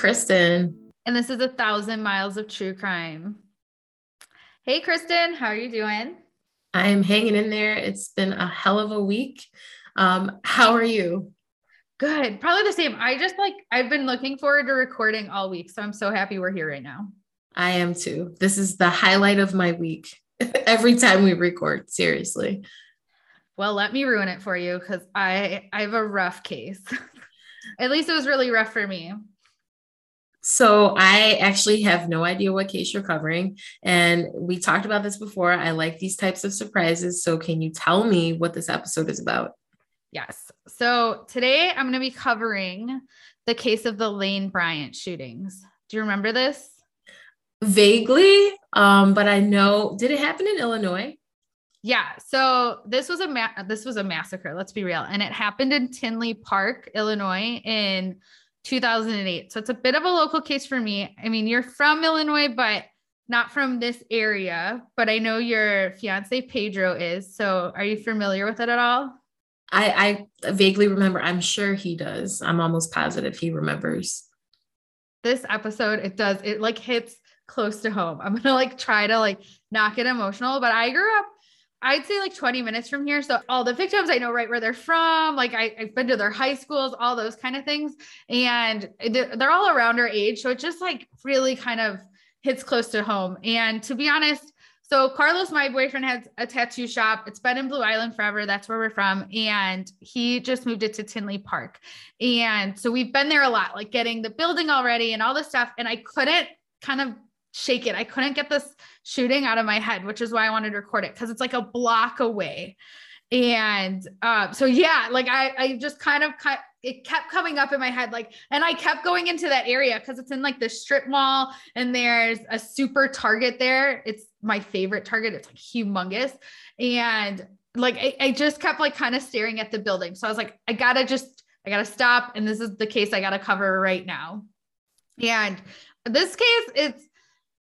Kristen. And this is a thousand miles of true crime. Hey, Kristen, how are you doing? I'm hanging in there. It's been a hell of a week. Um, how are you? Good. Probably the same. I just like, I've been looking forward to recording all week. So I'm so happy we're here right now. I am too. This is the highlight of my week every time we record, seriously. Well, let me ruin it for you because I I have a rough case. At least it was really rough for me. So I actually have no idea what case you're covering. And we talked about this before. I like these types of surprises. So can you tell me what this episode is about? Yes. So today I'm going to be covering the case of the Lane Bryant shootings. Do you remember this? Vaguely, um, but I know. Did it happen in Illinois? Yeah. So this was a ma- this was a massacre. Let's be real, and it happened in Tinley Park, Illinois, in 2008. So it's a bit of a local case for me. I mean, you're from Illinois, but not from this area. But I know your fiance Pedro is. So are you familiar with it at all? I, I vaguely remember. I'm sure he does. I'm almost positive he remembers. This episode, it does. It like hits close to home. I'm gonna like try to like not get emotional, but I grew up I'd say like 20 minutes from here. So all the victims, I know right where they're from. Like I, have been to their high schools, all those kind of things. And they're, they're all around our age. So it just like really kind of hits close to home. And to be honest, so Carlos, my boyfriend, has a tattoo shop. It's been in Blue Island forever. That's where we're from. And he just moved it to Tinley Park. And so we've been there a lot, like getting the building already and all this stuff. And I couldn't kind of shake it. I couldn't get this shooting out of my head, which is why I wanted to record it because it's like a block away. And uh, so yeah, like I I just kind of cut it kept coming up in my head like and I kept going into that area because it's in like the strip mall and there's a super target there. It's my favorite target. It's like humongous. And like I, I just kept like kind of staring at the building. So I was like, I gotta just I gotta stop. And this is the case I gotta cover right now. And this case, it's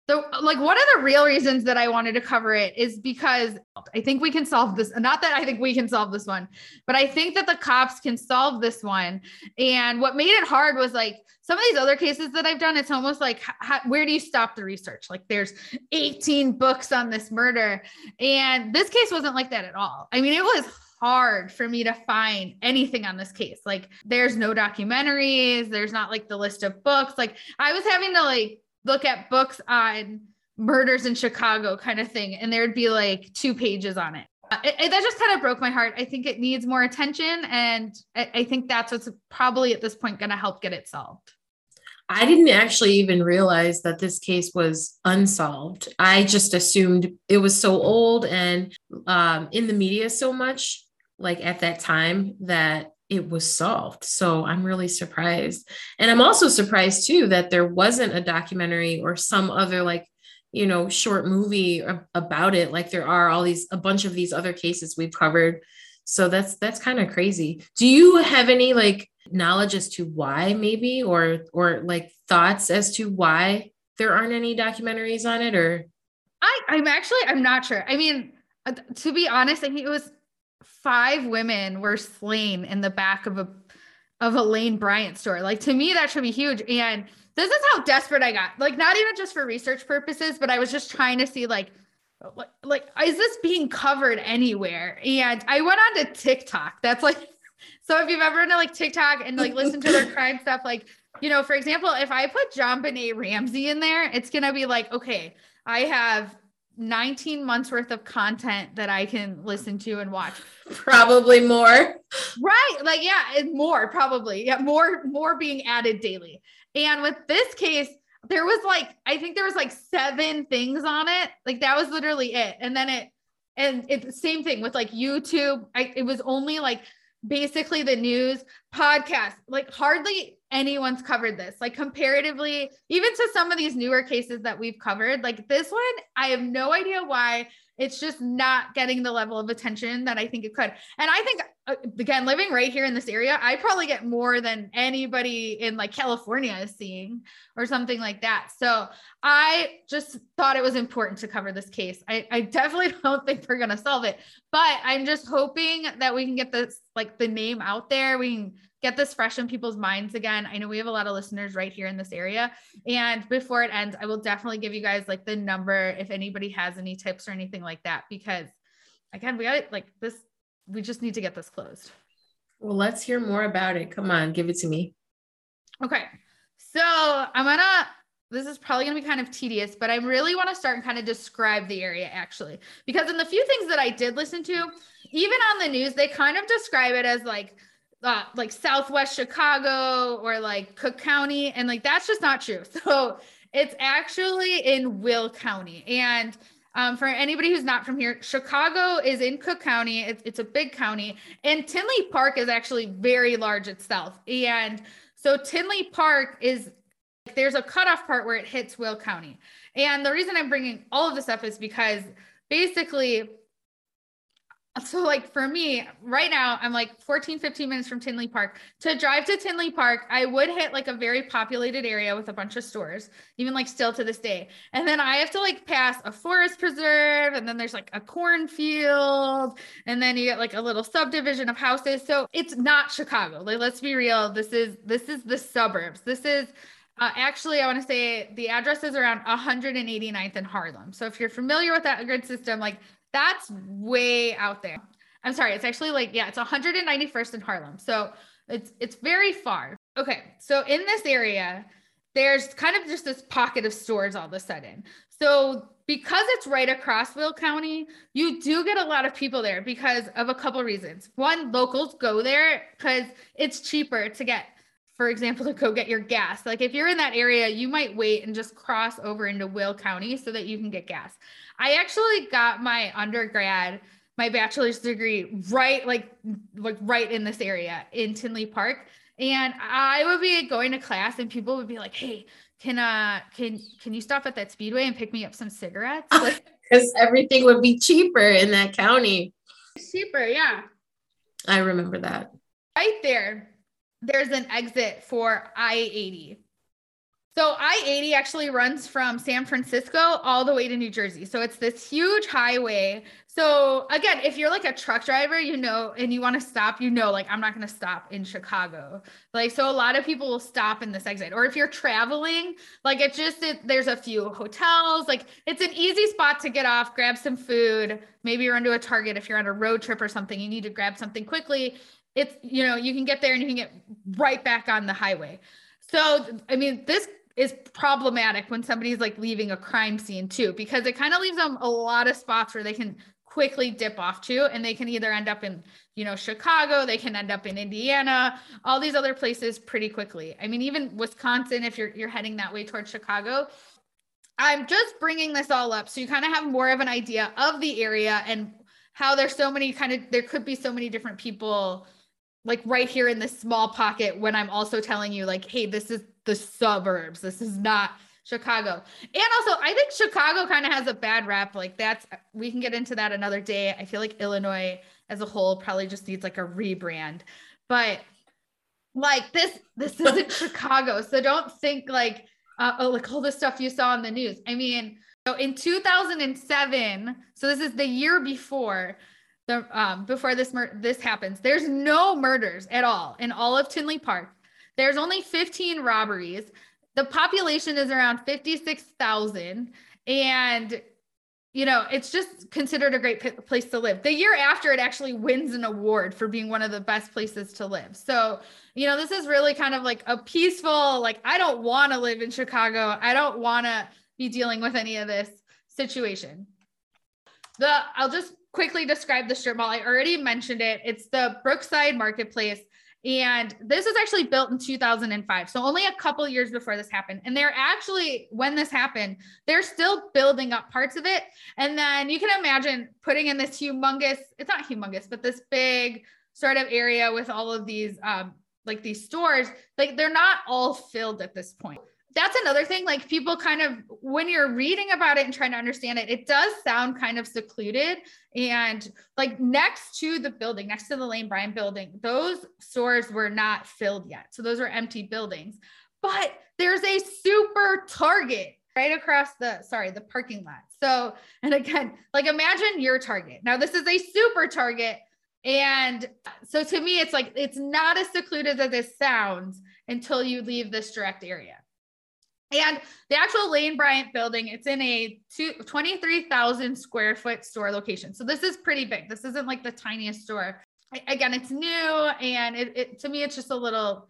so, uh, like, one of the real reasons that I wanted to cover it is because I think we can solve this. Not that I think we can solve this one, but I think that the cops can solve this one. And what made it hard was like some of these other cases that I've done, it's almost like, how, where do you stop the research? Like, there's 18 books on this murder. And this case wasn't like that at all. I mean, it was hard for me to find anything on this case. Like there's no documentaries, there's not like the list of books. Like I was having to like look at books on murders in Chicago kind of thing, and there'd be like two pages on it. Uh, it, it that just kind of broke my heart. I think it needs more attention, and I, I think that's what's probably at this point going to help get it solved. I didn't actually even realize that this case was unsolved. I just assumed it was so old and um, in the media so much, like at that time, that it was solved. So I'm really surprised. And I'm also surprised too that there wasn't a documentary or some other like, you know, short movie about it like there are all these a bunch of these other cases we've covered. So that's that's kind of crazy. Do you have any like knowledge as to why maybe or or like thoughts as to why there aren't any documentaries on it or I I'm actually I'm not sure. I mean, uh, to be honest, I think it was five women were slain in the back of a of a Lane Bryant store. Like to me, that should be huge. And this is how desperate I got. Like not even just for research purposes, but I was just trying to see like like, is this being covered anywhere? And I went on to TikTok. That's like so if you've ever been to like TikTok and like listen to their crime stuff, like you know, for example, if I put JonBenét Ramsey in there, it's gonna be like, okay, I have 19 months worth of content that I can listen to and watch. Probably more. Right. Like, yeah, more probably. Yeah, more, more being added daily. And with this case, there was like, I think there was like seven things on it. Like that was literally it. And then it, and it's the same thing with like YouTube. I, it was only like basically the news podcast, like hardly anyone's covered this. Like comparatively, even to some of these newer cases that we've covered, like this one, I have no idea why it's just not getting the level of attention that I think it could. And I think uh, again, living right here in this area, I probably get more than anybody in like California is seeing or something like that. So I just thought it was important to cover this case. I, I definitely don't think we're to solve it, but I'm just hoping that we can get this like the name out there. We can get this fresh in people's minds again. I know we have a lot of listeners right here in this area. And before it ends, I will definitely give you guys like the number if anybody has any tips or anything like that, because again, we got like this, we just need to get this closed. Well, let's hear more about it. Come on, give it to me. Okay. So I'm gonna this is probably going to be kind of tedious, but I really want to start and kind of describe the area actually. Because in the few things that I did listen to, even on the news, they kind of describe it as like uh, like Southwest Chicago or like Cook County, and like that's just not true. So it's actually in Will County, and um, for anybody who's not from here, Chicago is in Cook County. It's, it's a big county, and Tinley Park is actually very large itself. And so Tinley Park is there's a cutoff part where it hits Will County. And the reason I'm bringing all of this up is because basically, so like for me right now, I'm like 14, 15 minutes from Tinley Park. To drive to Tinley Park, I would hit like a very populated area with a bunch of stores, even like still to this day. And then I have to like pass a forest preserve, and then there's like a cornfield, and then you get like a little subdivision of houses. So it's not Chicago. Like, let's be real. This is this is the suburbs. This is uh, actually, I want to say the address is around 189th in Harlem. So if you're familiar with that grid system, like that's way out there. I'm sorry, it's actually like yeah, it's 191st in Harlem. So it's it's very far. Okay, so in this area, there's kind of just this pocket of stores all of a sudden. So because it's right across Will County, you do get a lot of people there because of a couple reasons. One, locals go there because it's cheaper to get for example, to go get your gas. Like if you're in that area, you might wait and just cross over into Will County so that you can get gas. I actually got my undergrad, my bachelor's degree right like like right in this area in Tinley Park. And I would be going to class and people would be like, "Hey, can uh can can you stop at that speedway and pick me up some cigarettes?" Like cuz everything would be cheaper in that county. Cheaper, yeah. I remember that. Right there there's an exit for I 80. So I 80 actually runs from San Francisco all the way to New Jersey. So it's this huge highway. So again, if you're like a truck driver, you know, and you want to stop, you know, like I'm not going to stop in Chicago. Like, so a lot of people will stop in this exit. Or if you're traveling, like it just, it, there's a few hotels. Like it's an easy spot to get off, grab some food, maybe run to a Target if you're on a road trip or something, you need to grab something quickly it's you know you can get there and you can get right back on the highway. So i mean this is problematic when somebody's like leaving a crime scene too because it kind of leaves them a lot of spots where they can quickly dip off to and they can either end up in you know chicago they can end up in indiana all these other places pretty quickly. I mean even wisconsin if you're you're heading that way towards chicago i'm just bringing this all up so you kind of have more of an idea of the area and how there's so many kind of there could be so many different people like right here in this small pocket when I'm also telling you, like, hey, this is the suburbs. This is not Chicago. And also, I think Chicago kind of has a bad rap. Like, that's, we can get into that another day. I feel like Illinois as a whole probably just needs like a rebrand. But like, this, this isn't Chicago. So don't think like, uh, oh, like all the stuff you saw on the news. I mean, so in 2007, so this is the year before, the um, before this mur- this happens. There's no murders at all in all of Tinley Park. There's only 15 robberies. The population is around 56,000 and you know, it's just considered a great p- place to live. The year after it actually wins an award for being one of the best places to live. So, you know, this is really kind of like a peaceful like I don't want to live in Chicago. I don't want to be dealing with any of this situation. The I'll just quickly describe the strip mall. I already mentioned it. It's the Brookside Marketplace. And this was actually built in 2005. So only a couple years before this happened. And they're actually, when this happened, they're still building up parts of it. And then you can imagine putting in this humongous, it's not humongous, but this big sort of area with all of these, um, like these stores, like they're not all filled at this point that's another thing like people kind of when you're reading about it and trying to understand it it does sound kind of secluded and like next to the building next to the lane bryant building those stores were not filled yet. So those are empty buildings. But there's a super target right across the sorry the parking lot. So and again like imagine your target. Now this is a super target. And so to me, it's like it's not as secluded as it sounds until you leave this direct area. And the actual Lane Bryant building, it's in a 23,000 square foot store location. So this is pretty big. This isn't like the tiniest store. Again, it's new. And it, it to me, it's just a little,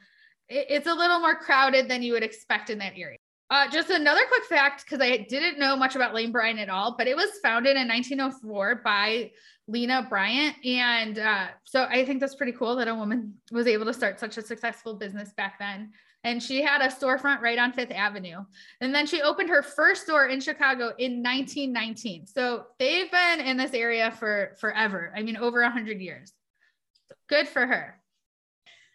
it, it's a little more crowded than you would expect in that area. Uh, just another quick fact, because I didn't know much about Lane Bryant at all, but it was founded in 1904 by Lena Bryant. And uh, so I think that's pretty cool that a woman was able to start such a successful business back then and she had a storefront right on Fifth Avenue. And then she opened her first store in Chicago in 1919. So they've been in this area for forever. I mean, over 100 years. Good for her.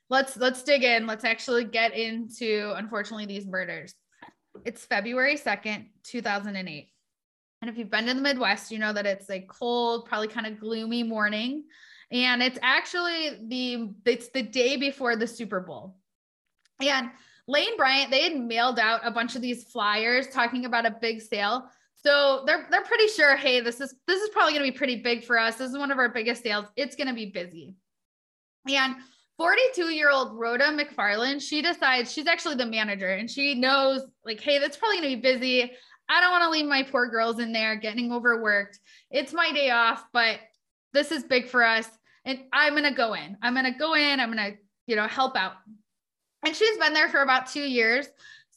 Let's let's dig in. Let's actually get into unfortunately these murders. It's February 2nd, 2008. And if you've been to the Midwest, you know that it's a cold, probably kind of gloomy morning. And it's actually the it's the day before the Super Bowl. And Lane Bryant, they had mailed out a bunch of these flyers talking about a big sale. So they're they're pretty sure, hey, this is this is probably going to be pretty big for us. This is one of our biggest sales. It's going to be busy. And 42 year old Rhoda McFarland, she decides she's actually the manager and she knows, like, hey, that's probably going to be busy. I don't want to leave my poor girls in there getting overworked. It's my day off, but this is big for us. And I'm going to go in. I'm going to go in. I'm going to, you know, help out and she's been there for about two years.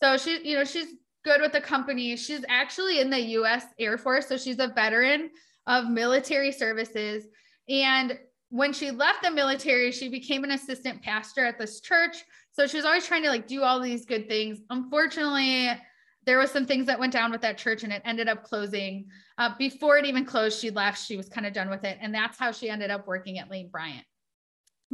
So she, you know, she's good with the company. She's actually in the US Air Force. So she's a veteran of military services. And when she left the military, she became an assistant pastor at this church. So she was always trying to like do all these good things. Unfortunately, there was some things that went down with that church and it ended up closing. Uh, before it even closed, she left. She was kind of done with it. And that's how she ended up working at Lane Bryant.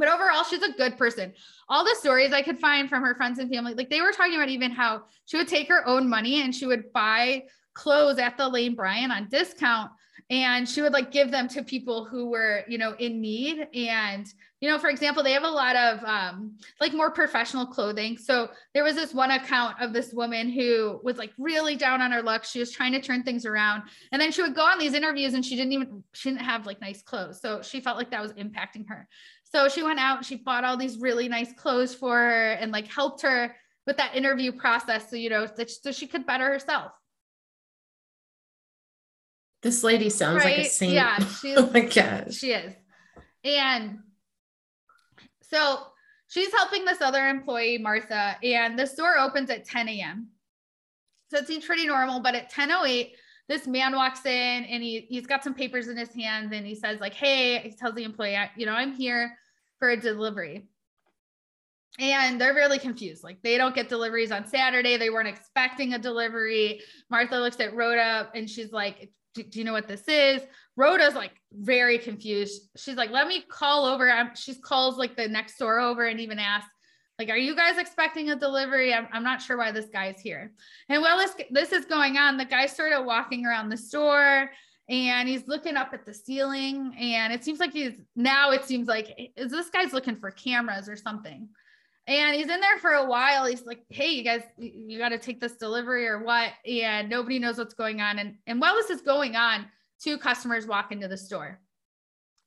But overall, she's a good person. All the stories I could find from her friends and family, like they were talking about even how she would take her own money and she would buy clothes at the Lane Bryant on discount. And she would like give them to people who were you know in need. And you know for example they have a lot of um like more professional clothing. So there was this one account of this woman who was like really down on her luck. She was trying to turn things around. And then she would go on these interviews and she didn't even she didn't have like nice clothes. So she felt like that was impacting her so she went out, she bought all these really nice clothes for her and like helped her with that interview process. So, you know, so she could better herself. This lady sounds right? like a saint. Yeah. She's, oh my gosh. She is. And so she's helping this other employee, Martha, and the store opens at 10 a.m. So it seems pretty normal, but at 10:08, this man walks in and he he's got some papers in his hands and he says like, "Hey," he tells the employee, "You know, I'm here for a delivery." And they're really confused. Like they don't get deliveries on Saturday. They weren't expecting a delivery. Martha looks at Rhoda and she's like, do, do, you know what this is? Rhoda's like very confused. She's like, let me call over. she calls like the next door over and even asks, like, are you guys expecting a delivery? I'm, I'm not sure why this guy's here. And while this, this is going on, the guy's sort of walking around the store and he's looking up at the ceiling. And it seems like he's now, it seems like, is this guy's looking for cameras or something? And he's in there for a while. He's like, hey, you guys, you got to take this delivery or what? And nobody knows what's going on. And, and while this is going on, two customers walk into the store.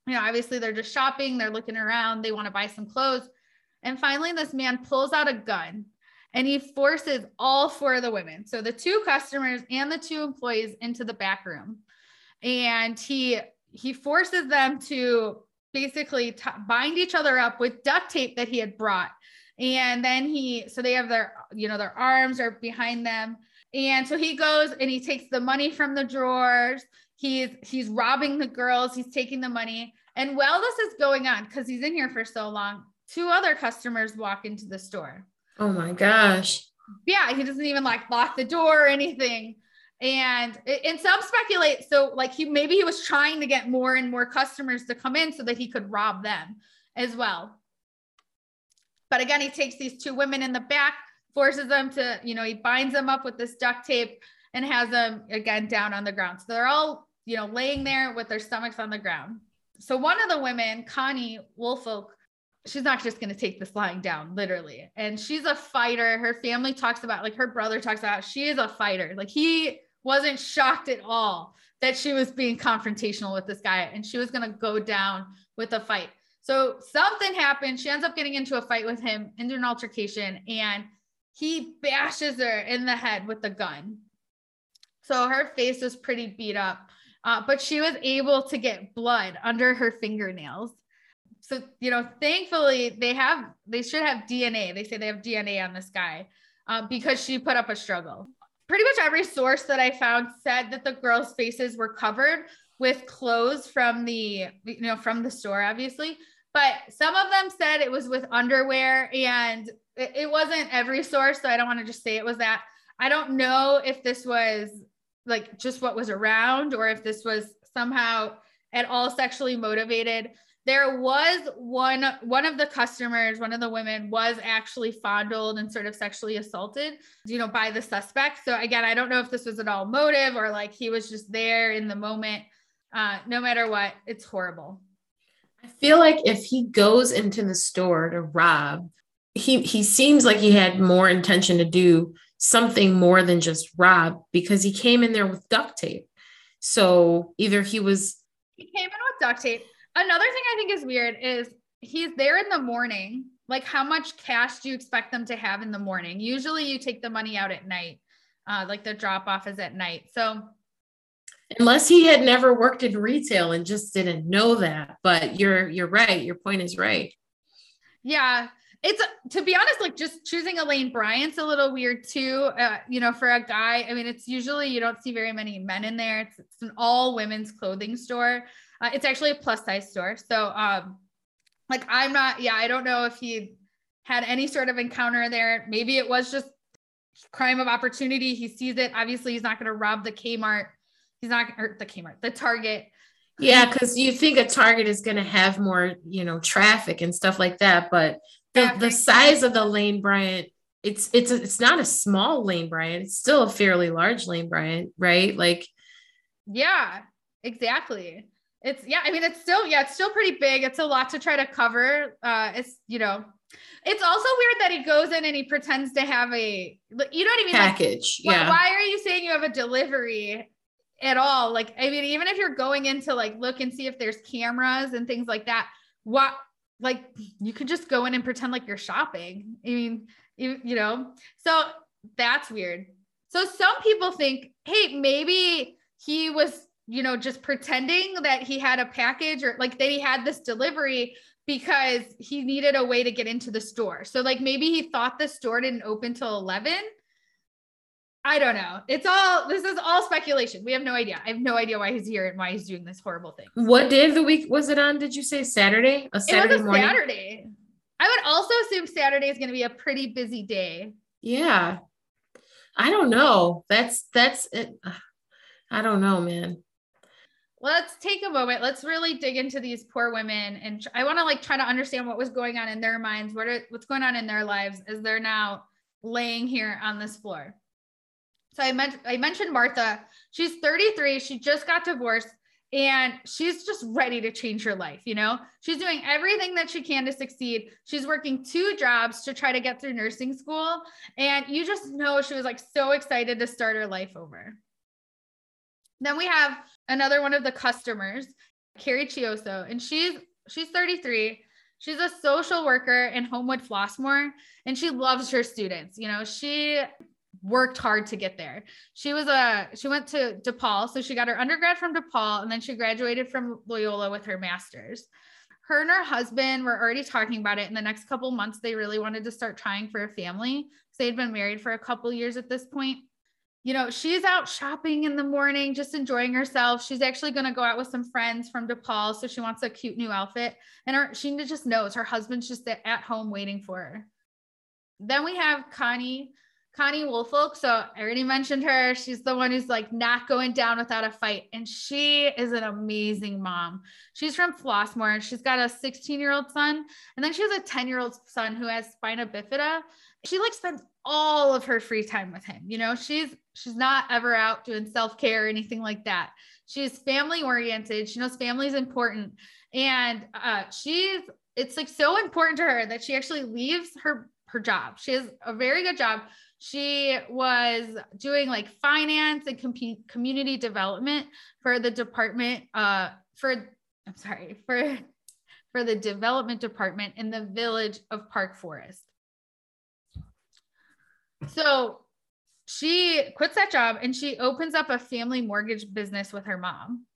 You know, obviously they're just shopping, they're looking around, they want to buy some clothes. And finally, this man pulls out a gun and he forces all four of the women, so the two customers and the two employees, into the back room. And he he forces them to basically t- bind each other up with duct tape that he had brought. And then he, so they have their, you know, their arms are behind them. And so he goes and he takes the money from the drawers. He's he's robbing the girls. He's taking the money. And while this is going on, because he's in here for so long, two other customers walk into the store. Oh my gosh. Yeah, he doesn't even like lock the door or anything. And and some speculate so like he maybe he was trying to get more and more customers to come in so that he could rob them as well. But again, he takes these two women in the back, forces them to, you know, he binds them up with this duct tape and has them again down on the ground. So they're all, you know, laying there with their stomachs on the ground. So one of the women, Connie Woolfolk, she's not just going to take this lying down literally and she's a fighter her family talks about like her brother talks about she is a fighter like he wasn't shocked at all that she was being confrontational with this guy and she was going to go down with a fight So something happened. She ends up getting into a fight with him, into an altercation, and he bashes her in the head with the gun. So her face was pretty beat up, uh, but she was able to get blood under her fingernails. So, you know, thankfully they have, they should have DNA. They say they have DNA on this guy uh, because she put up a struggle. Pretty much every source that I found said that the girls' faces were covered with clothes from the, you know, from the store, obviously. But some of them said it was with underwear and it, it wasn't every source. So I don't want to just say it was that. I don't know if this was like just what was around or if this was somehow at all sexually motivated there was one one of the customers one of the women was actually fondled and sort of sexually assaulted you know by the suspect so again i don't know if this was at all motive or like he was just there in the moment uh, no matter what it's horrible i feel like if he goes into the store to rob he he seems like he had more intention to do something more than just rob because he came in there with duct tape. So either he was he came in with duct tape. Another thing I think is weird is he's there in the morning. Like how much cash do you expect them to have in the morning? Usually you take the money out at night. Uh, like the drop off is at night. So unless he had never worked in retail and just didn't know that. But you're you're right. Your point is right. Yeah it's to be honest, like just choosing a Lane Bryant's a little weird too. Uh, you know, for a guy, I mean, it's usually you don't see very many men in there. It's, it's an all women's clothing store. Uh, it's actually a plus size store. So, um, like, I'm not, yeah, I don't know if he had any sort of encounter there. Maybe it was just crime of opportunity. He sees it. Obviously, he's not going to rob the Kmart. He's not, or the Kmart, the Target. Yeah, because you think a Target is going to have more, you know, traffic and stuff like that, but the, the size of the Lane Bryant, it's it's it's not a small Lane Bryant. It's still a fairly large Lane Bryant, right? Like, yeah, exactly. It's yeah. I mean, it's still yeah, it's still pretty big. It's a lot to try to cover. Uh, it's you know, it's also weird that he goes in and he pretends to have a you know what I mean package. Like, yeah. Why, why are you saying you have a delivery at all? Like, I mean, even if you're going in to like look and see if there's cameras and things like that, what like you could just go in and pretend like you're shopping. I mean, you, you know, so that's weird. So some people think, hey, maybe he was, you know, just pretending that he had a package or like that he had this delivery because he needed a way to get into the store. So like maybe he thought the store didn't open till 11 I don't know. It's all this is all speculation. We have no idea. I have no idea why he's here and why he's doing this horrible thing. What day of the week was it on? Did you say Saturday? A Saturday it was a morning? Saturday. I would also assume Saturday is going to be a pretty busy day. Yeah. I don't know. That's that's it. I don't know, man. Let's take a moment. Let's really dig into these poor women, and I want to like try to understand what was going on in their minds. What are what's going on in their lives as they're now laying here on this floor. So I I mentioned Martha. She's 33. She just got divorced and she's just ready to change her life, you know? She's doing everything that she can to succeed. She's working two jobs to try to get through nursing school and you just know she was like so excited to start her life over. Then we have another one of the customers, Carrie Chiuso, and she's she's 33. She's a social worker in Homewood Flossmoor and she loves her students. You know, she worked hard to get there. She was a she went to DePaul, so she got her undergrad from DePaul and then she graduated from Loyola with her master's. Her and her husband were already talking about it in the next couple months they really wanted to start trying for a family. They'd been married for a couple years at this point. You know, she's out shopping in the morning, just enjoying herself. She's actually going to go out with some friends from DePaul, so she wants a cute new outfit. And her, she just knows her husband's just at home waiting for her. Then we have Connie Connie Woolfolk. So I already mentioned her. She's the one who's like not going down without a fight. And she is an amazing mom. She's from Flossmoor. She's got a 16 year old son. And then she has a 10 year old son who has spina bifida. She like spends all of her free time with him. You know, she's she's not ever out doing self-care or anything like that. She's family oriented. She knows family is important. And uh, she's it's like so important to her that she actually leaves her her job. She has a very good job she was doing like finance and com- community development for the department uh for I'm sorry, for for the development department in the village of Park Forest. So she quits that job and she opens up a family mortgage business with her mom.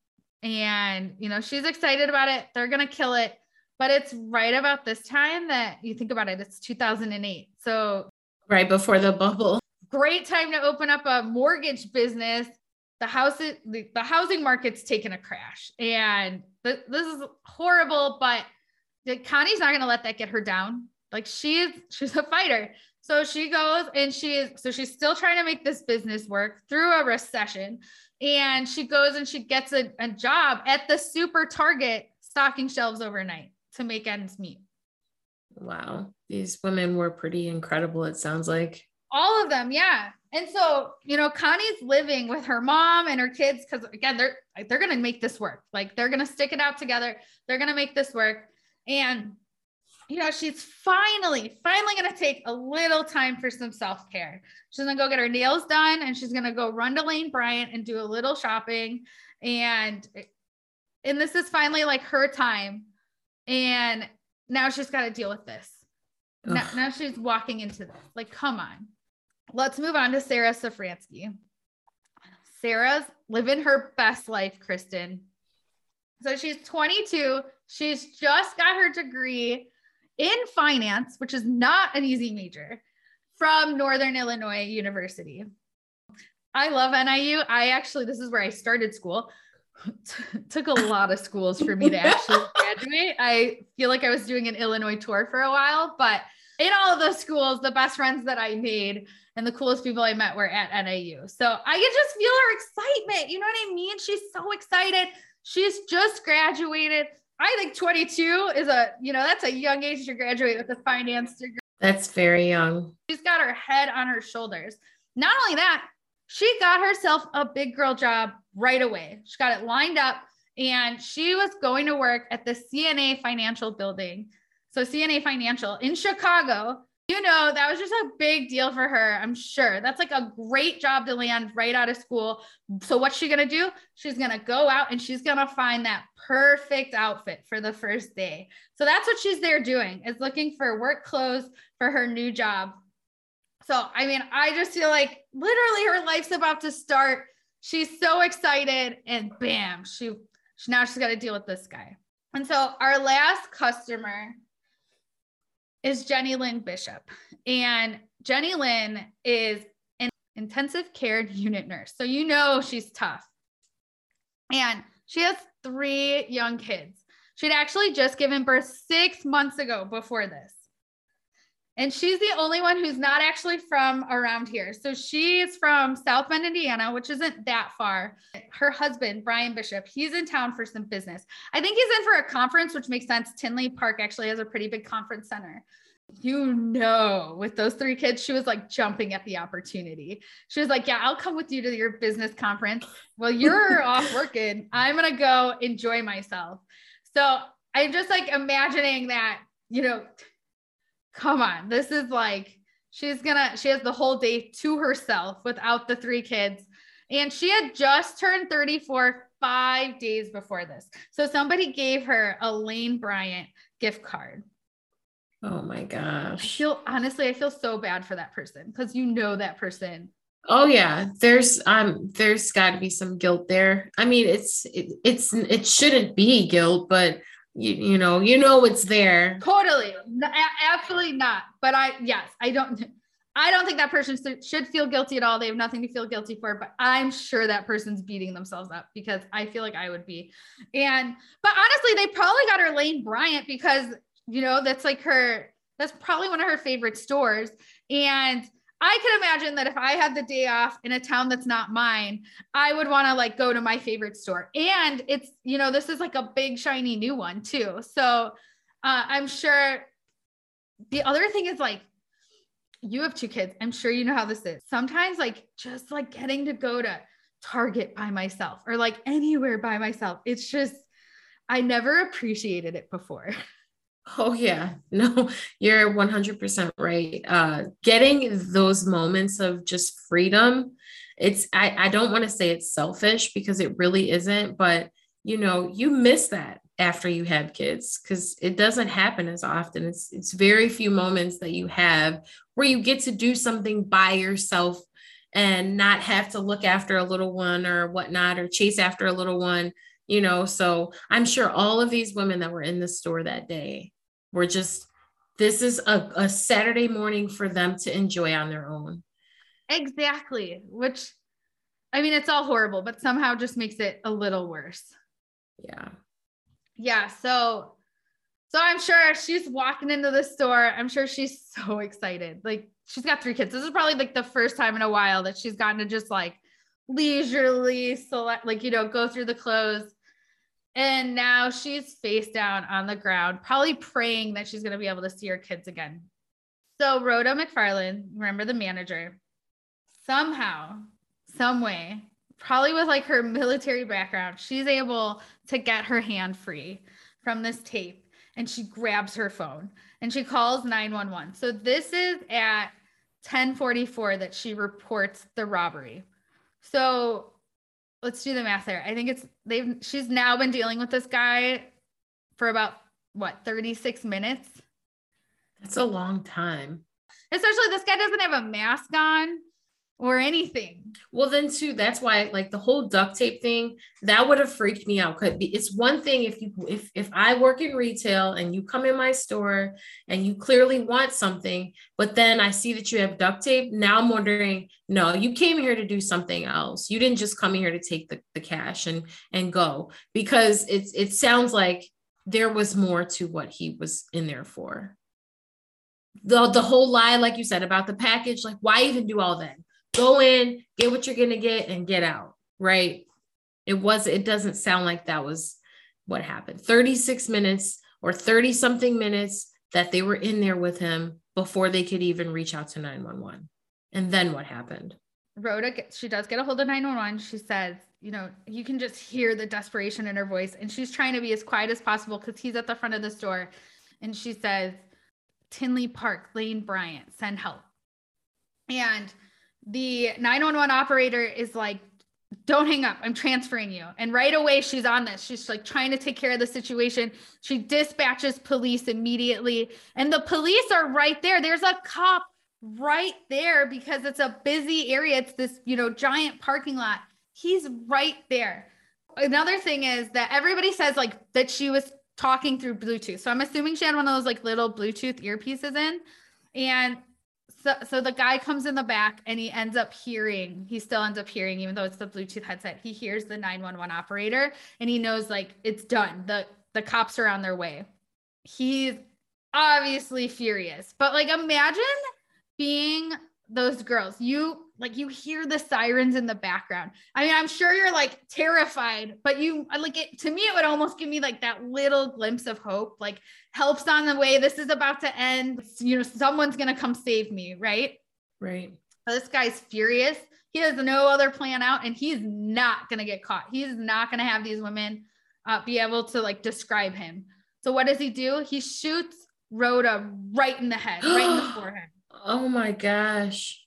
And, you know, she's excited about it. They're going to kill it. But it's right about this time that you think about it, it's 2008. So, right before the bubble. Great time to open up a mortgage business. The house, the, the housing market's taken a crash. And th- this is horrible, but Connie's not going to let that get her down. Like she's she's a fighter. So she goes and she is so she's still trying to make this business work through a recession. And she goes and she gets a, a job at the super Target stocking shelves overnight to make ends meet. Wow. These women were pretty incredible, it sounds like. All of them, yeah. And so, you know, Connie's living with her mom and her kids because again, they're they're gonna make this work. Like they're gonna stick it out together. They're gonna make this work. And you know, she's finally, finally going to take a little time for some self care. She's going to go get her nails done and she's going to go run to Lane Bryant and do a little shopping. And, and this is finally like her time. And now she's got to deal with this. Now, now, she's walking into this. Like, come on. Let's move on to Sarah Szafranski. Sarah's living her best life, Kristen. So she's 22. She's just got her degree in finance, which is not an easy major, from Northern Illinois University. I love NIU. I actually, this is where I started school. took a lot of schools for me to actually graduate. I feel like I was doing an Illinois tour for a while, but in all of those schools, the best friends that I made and the coolest people I met were at NIU. So I could just feel her excitement. You know what I mean? She's so excited. She's just graduated. I think 22 is a, you know, that's a young age to graduate with a finance degree. That's very young. She's got her head on her shoulders. Not only that, she got herself a big girl job right away. She got it lined up and she was going to work at the CNA Financial Building. So, CNA Financial in Chicago you know, that was just a big deal for her. I'm sure that's like a great job to land right out of school. So, what's she going to do? She's going to go out and she's going to find that perfect outfit for the first day. So, that's what she's there doing is looking for work clothes for her new job. So, I mean, I just feel like literally her life's about to start. She's so excited and bam, she, she now she's got to deal with this guy. And so, our last customer is Jenny Lynn Bishop. And Jenny Lynn is an intensive care unit nurse. So you know she's tough. And she has three young kids. She'd actually just given birth six months ago before this. And she's the only one who's not actually from around here. So she's from South Bend, Indiana, which isn't that far. Her husband, Brian Bishop, he's in town for some business. I think he's in for a conference, which makes sense. Tinley Park actually has a pretty big conference center. You know, with those three kids, she was like jumping at the opportunity. She was like, Yeah, I'll come with you to your business conference. Well, you're off working. I'm going to go enjoy myself. So I'm just like imagining that, you know, come on. This is like, she's gonna, she has the whole day to herself without the three kids. And she had just turned 34 five days before this. So somebody gave her a Lane Bryant gift card. Oh my gosh. I feel honestly, I feel so bad for that person because you know that person. Oh yeah, there's um there's got to be some guilt there. I mean, it's it, it's it shouldn't be guilt, but you, you know you know it's there. Totally. Absolutely not. But i yes i don't i don't think that person should feel guilty at all. They have nothing to feel guilty for but i'm sure that person's beating themselves up because i feel like i would be. And but honestly they probably got her lane bryant because you know that's like her that's probably one of her favorite stores. And I can imagine that if I had the day off in a town that's not mine, I would want to like go to my favorite store. And it's, you know, this is like a big, shiny new one too. So uh, I'm sure the other thing is like, you have two kids. I'm sure you know how this is. Sometimes, like, just like getting to go to Target by myself or like anywhere by myself, it's just, I never appreciated it before. Oh yeah. No, you're 100% right. Uh getting those moments of just freedom, it's I I don't want to say it's selfish because it really isn't, but you know, you miss that. after you have kids because it doesn't happen as often. It's it's very few moments that you have where you get to do something by yourself and not have to look after a little one or whatnot or chase after a little one, you know. So I'm sure all of these women that were in the store that day were just this is a, a Saturday morning for them to enjoy on their own. Exactly. Which I mean, it's all horrible, but somehow just makes it a little worse. Yeah. Yeah. So, so I'm sure she's walking into the store. I'm sure she's so excited. Like she's got three kids. This is probably like the first time in a while that she's gotten to just like leisurely select, like, you know, go through the clothes. And now she's face down on the ground, probably praying that she's going to be able to see her kids again. So Rhoda McFarland, remember the manager, somehow some way, probably with like her military background, she's able to get her hand free from this tape and she grabs her phone and she calls 911. So this is at 1044 that she reports the robbery. So let's do the math there. I think it's they've she's now been dealing with this guy for about what 36 minutes. That's a long time. Especially this guy doesn't have a mask on or anything. Well, then too, that's why like the whole duct tape thing that would have freaked me out. Could be it's one thing if you if if I work in retail and you come in my store and you clearly want something, but then I see that you have duct tape. Now I'm wondering, no, you came here to do something else. You didn't just come here to take the, the cash and and go because it's it sounds like there was more to what he was in there for. The, the whole lie, like you said, about the package, like why even do all that? Go in, get what you're going to get, and get out. Right. It was, it doesn't sound like that was what happened. 36 minutes or 30 something minutes that they were in there with him before they could even reach out to 911. And then what happened? Rhoda, she does get a hold of 911. She says, you know, you can just hear the desperation in her voice. And she's trying to be as quiet as possible because he's at the front of the store. And she says, Tinley Park, Lane Bryant, send help. And the 911 operator is like, don't hang up. I'm transferring you. And right away, she's on this. She's like trying to take care of the situation. She dispatches police immediately. And the police are right there. There's a cop right there because it's a busy area. It's this, you know, giant parking lot. He's right there. Another thing is that everybody says like that she was talking through Bluetooth. So I'm assuming she had one of those like little Bluetooth earpieces in. And so so the guy comes in the back and he ends up hearing he still ends up hearing even though it's the bluetooth headset he hears the 911 operator and he knows like it's done. The the cops are on their way. He's obviously furious. But like imagine being those girls. You like you hear the sirens in the background. I mean i'm sure you're like terrified but you like it to me it would almost give me like that little glimpse of hope like helps on the way this is about to end. You know someone's gonna come save me right? Right. This guy's furious. He has no other plan out and he's not gonna get caught. He's not gonna have these women uh, be able to like describe him. So what does he do? He shoots rhoda right in the head right in the forehead oh my gosh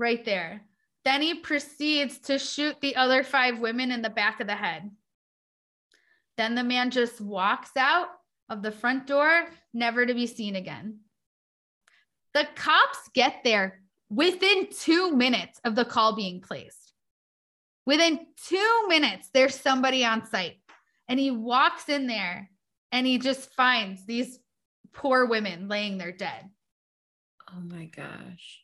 right there. Then he proceeds to shoot the other five women in the back of the head. Then the man just walks out of the front door, never to be seen again. The cops get there within two minutes of the call being placed. Within two minutes, there's somebody on site. And he walks in there and he just finds these poor women laying there dead. Oh my gosh.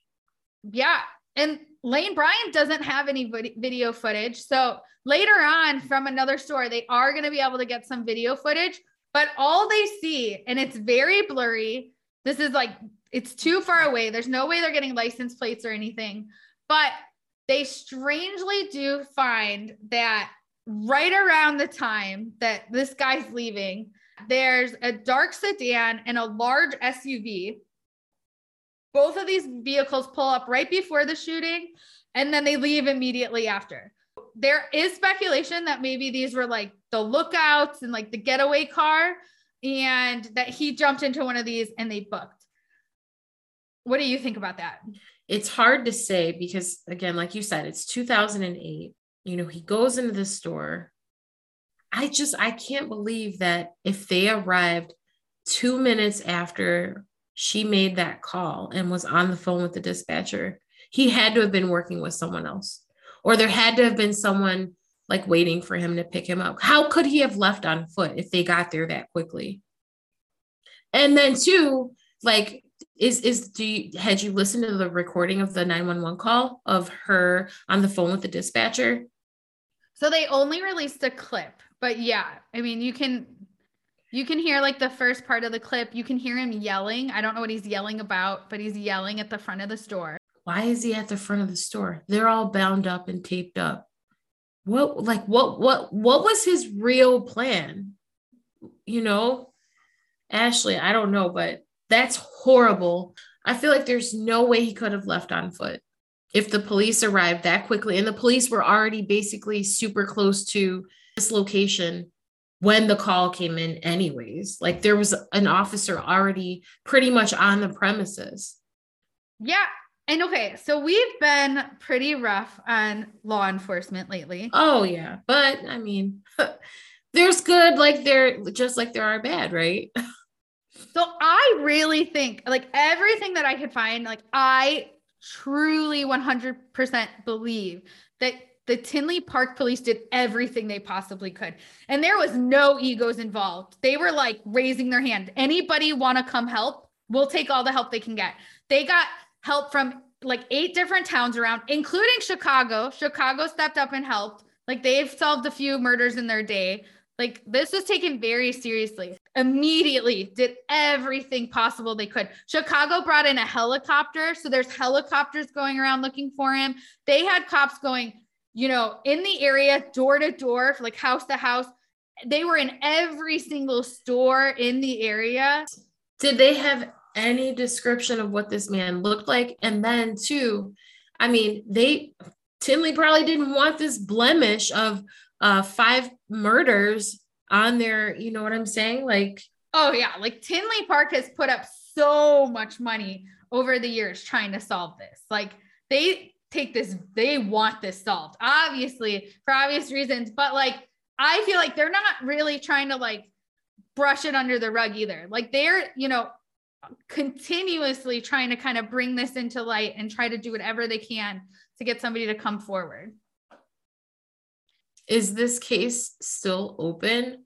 Yeah. And Lane Bryant doesn't have any video footage. So later on from another store, they are going to be able to get some video footage, but all they see, and it's very blurry. This is like, it's too far away. There's no way they're getting license plates or anything, but they strangely do find that right around the time that this guy's leaving, there's a dark sedan and a large SUV both of these vehicles pull up right before the shooting and then they leave immediately after. There is speculation that maybe these were like the lookouts and like the getaway car and that he jumped into one of these and they booked. What do you think about that? It's hard to say because, again, like you said, it's 2008. You know, he goes into the store. I just I can't believe that if they arrived two minutes after she made that call and was on the phone with the dispatcher, he had to have been working with someone else, or there had to have been someone like waiting for him to pick him up. How could he have left on foot if they got there that quickly? And then two, like is is do you had you listened to the recording of the 911 call of her on the phone with the dispatcher? So they only released a clip, but yeah, I mean you can you can hear like the first part of the clip. You can hear him yelling. I don't know what he's yelling about, but he's yelling at the front of the store. Why is he at the front of the store? They're all bound up and taped up. What like what what what was his real plan? You know? Ashley, I don't know, but that's horrible. I feel like there's no way he could have left on foot if the police arrived that quickly and the police were already basically super close to this location when the call came in anyways. Like there was an officer already pretty much on the premises. Yeah and okay so we've been pretty rough on law enforcement lately. Oh yeah but i mean there's good like there just like there are bad right? So i really think like everything that i could find like i truly 100% believe that the Tinley Park police did everything they possibly could. And there was no egos involved. They were like raising their hand. Anybody want to come help? We'll take all the help they can get. They got help from like eight different towns around, including Chicago. Chicago stepped up and helped. Like they've solved a few murders in their day. Like this was taken very seriously. Immediately did everything possible they could. Chicago brought in a helicopter. So there's helicopters going around looking for him. They had cops going, you know, in the area, door to door, like house to house. They were in every single store in the area. Did they have any description of what this man looked like? And then, too, I mean, they, Tinley probably didn't want this blemish of uh, five murders on their, you know what I'm saying? Like, oh, yeah. Like Tinley Park has put up so much money over the years trying to solve this. Like, they take this, they want this solved, obviously, for obvious reasons. But like, I feel like they're not really trying to like brush it under the rug either. Like, they're, you know, continuously trying to kind of bring this into light and try to do whatever they can to get somebody to come forward. Is this case still open?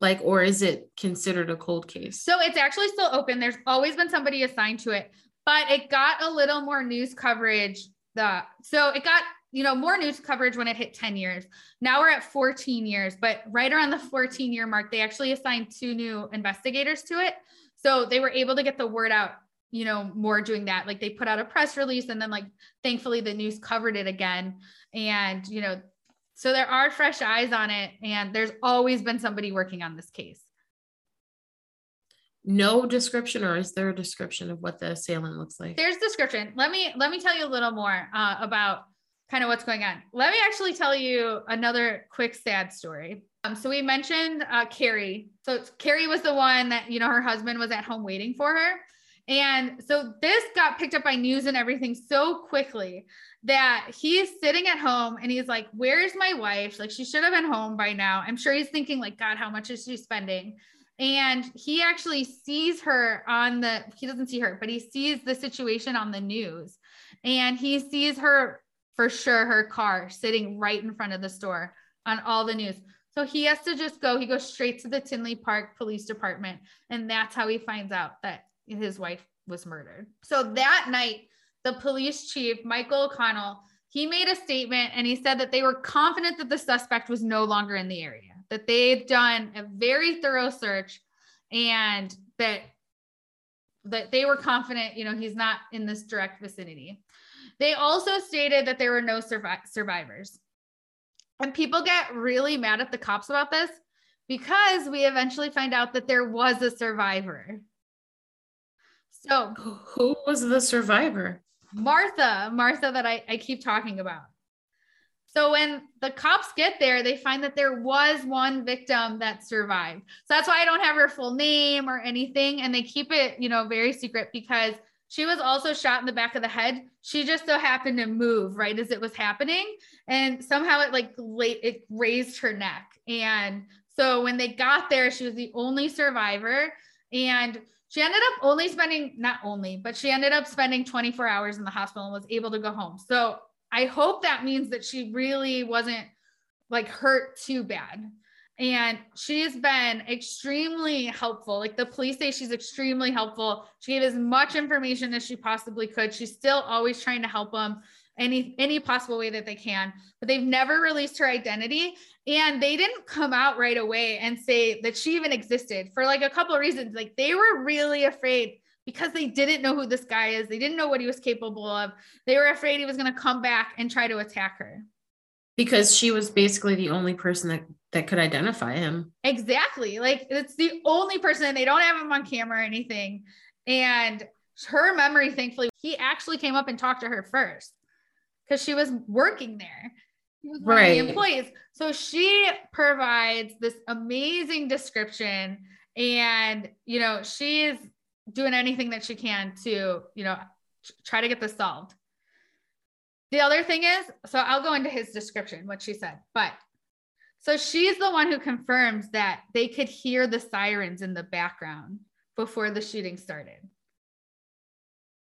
Like, or is it considered a cold case? So it's actually still open. There's always been somebody assigned to it, but it got a little more news coverage the so it got you know more news coverage when it hit 10 years. Now we're at 14 years but right around the 14 year mark they actually assigned two new investigators to it. So they were able to get the word out you know more doing that. Like they put out a press release and then like thankfully the news covered it again. And you know so there are fresh eyes on it and there's always been somebody working on this case no description or is there a description of what the assailant looks like there's description let me let me tell you a little more uh, about kind of what's going on let me actually tell you another quick sad story um, so we mentioned uh, carrie so carrie was the one that you know her husband was at home waiting for her and so this got picked up by news and everything so quickly that he's sitting at home and he's like, Where's my wife? Like, she should have been home by now. I'm sure he's thinking, like, God, how much is she spending? And he actually sees her on the he doesn't see her but he sees the situation on the news. And he sees her for sure her car sitting right in front of the store on all the news. So he has to just go he goes straight to the tinley park police department. And that's how he finds out that his wife was murdered. So that night the police chief michael o'connell he made a statement and he said that they were confident that the suspect was no longer in the area that they've done a very thorough search and that that they were confident, you know, he's not in this direct vicinity. They also stated that there were no survi- survivors. And people get really mad at the cops about this because we eventually find out that there was a survivor. So, who was the survivor? Martha, Martha, that I, I keep talking about. So when the cops get there, they find that there was one victim that survived. So that's why I don't have her full name or anything. And they keep it, you know, very secret because she was also shot in the back of the head. She just so happened to move right as it was happening. And somehow it like it raised her neck. And So when they got there, she was the only survivor. And she ended up only spending, not only, but she ended up spending 24 hours in the hospital and was able to go home. So I hope that means that she really wasn't like hurt too bad. And she's been extremely helpful. Like the police say she's extremely helpful. She gave as much information as she possibly could. She's still always trying to help them any any possible way that they can but they've never released her identity and they didn't come out right away and say that she even existed for like a couple of reasons like they were really afraid because they didn't know who this guy is they didn't know what he was capable of they were afraid he was going to come back and try to attack her because she was basically the only person that that could identify him exactly like it's the only person they don't have him on camera or anything and her memory thankfully he actually came up and talked to her first because she was working there she was right. the employees. So she provides this amazing description and, you know, she's doing anything that she can to, you know, try to get this solved. The other thing is, so I'll go into his description, what she said, but so she's the one who confirms that they could hear the sirens in the background before the shooting started.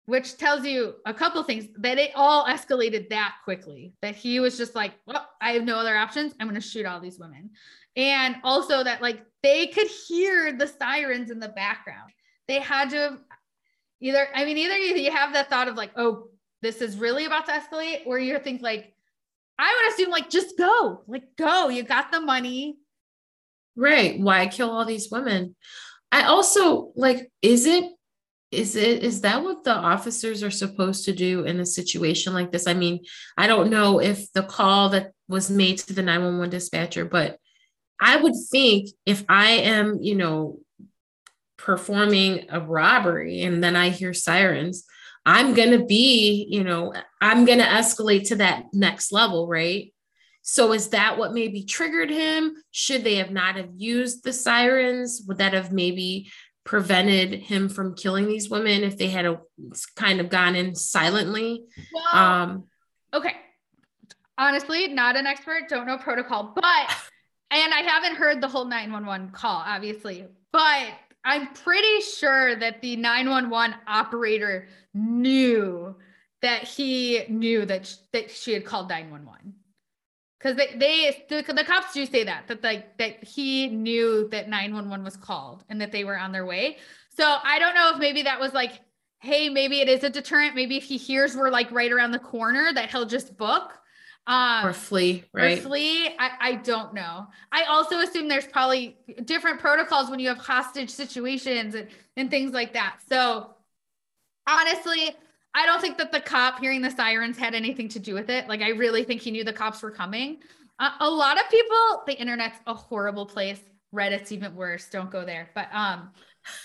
Which tells you a couple things that it all escalated that quickly that he was just like well i have no other options. I'm going to shoot all these women. And also that like they could hear the sirens in the background they had to have either i mean either you have that thought of like oh this is really about to escalate or you think like i would assume like just go like go you got the money. Right. Why kill all these women? I also like is it is it is that what the officers are supposed to do in a situation like this? I mean i don't know if the call that was made to the 911 dispatcher but i would think if i am you know performing a robbery and then i hear sirens i'm going to be you know i'm going to escalate to that next level right so is that what maybe triggered him should they have not have used the sirens would that have maybe prevented him from killing these women if they had a, kind of gone in silently. Well, um, okay. Honestly, not an expert, don't know protocol, but and I haven't heard the whole 911 call, obviously, but I'm pretty sure that the 911 operator knew that he knew that that she had called 911 because they, they the, the, cops do say that that like that he knew that 911 was called and that they were on their way. So i don't know if maybe that was like hey maybe it is a deterrent. Maybe if he hears we're like right around the corner that he'll just book um or flee right or flee I, I don't know i also assume there's probably different protocols when you have hostage situations and, and things like that so honestly I don't think that the cop hearing the sirens had anything to do with it. Like, I really think he knew the cops were coming. Uh, a lot of people, the internet's a horrible place. Reddit's even worse. Don't go there. But um,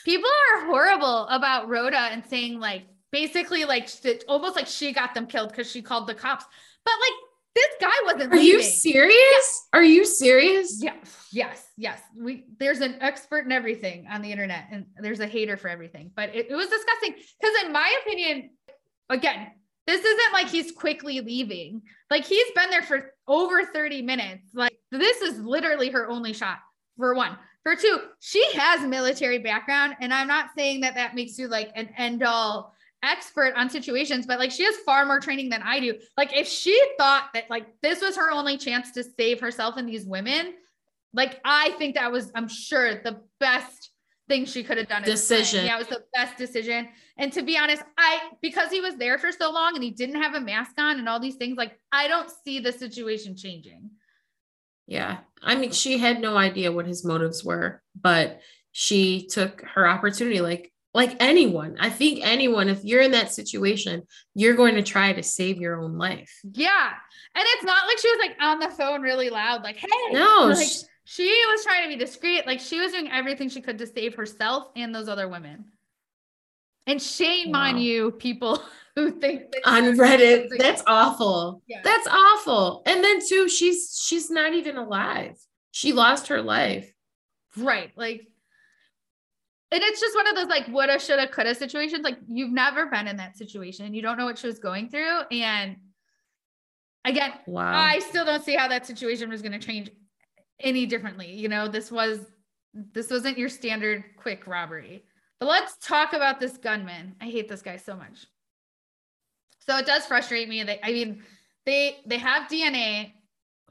people are horrible about Rhoda and saying like basically like almost like she got them killed because she called the cops. But like this guy wasn't. Are leaving. you serious? Yeah. Are you serious? Yes, yes, yes. We there's an expert in everything on the internet, and there's a hater for everything. But it, it was disgusting because, in my opinion, again, this isn't like he's quickly leaving. Like he's been there for over 30 minutes. Like this is literally her only shot for one. For two, she has military background. And I'm not saying that that makes you like an end all expert on situations, but like she has far more training than I do. Like if she thought that like this was her only chance to save herself and these women, like I think that was, I'm sure, the best thing she could have done. Decision. Yeah, it was the best decision. And to be honest, I because he was there for so long and he didn't have a mask on and all these things, like I don't see the situation changing. Yeah. I mean, she had no idea what his motives were, but she took her opportunity like like anyone. I think anyone if you're in that situation, you're going to try to save your own life. Yeah. And it's not like she was like on the phone really loud like, "Hey." No. Like, she was trying to be discreet. Like she was doing everything she could to save herself and those other women. And shame wow. on you, people who think on Reddit. That's awful. Yeah. That's awful. And then too, she's she's not even alive. She lost her life. Right. Like, and it's just one of those like woulda, shoulda, coulda situations. Like you've never been in that situation. You don't know what she was going through. And again, wow. I still don't see how that situation was going to change any differently. You know, this was this wasn't your standard quick robbery. But let's talk about this gunman. I hate this guy so much. So it does frustrate me. They, I mean, they they have DNA.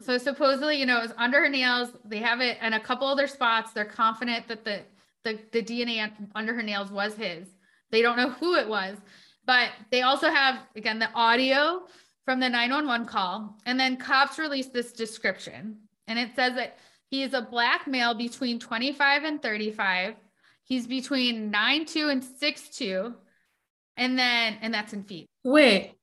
So supposedly, you know, it was under her nails. They have it in a couple other spots. They're confident that the the, the DNA under her nails was his. They don't know who it was, but they also have again the audio from the 911 call. And then cops released this description. And it says that he is a black male between 25 and 35. He's between 9'2 and 6'2. And then, and that's in feet. Wait,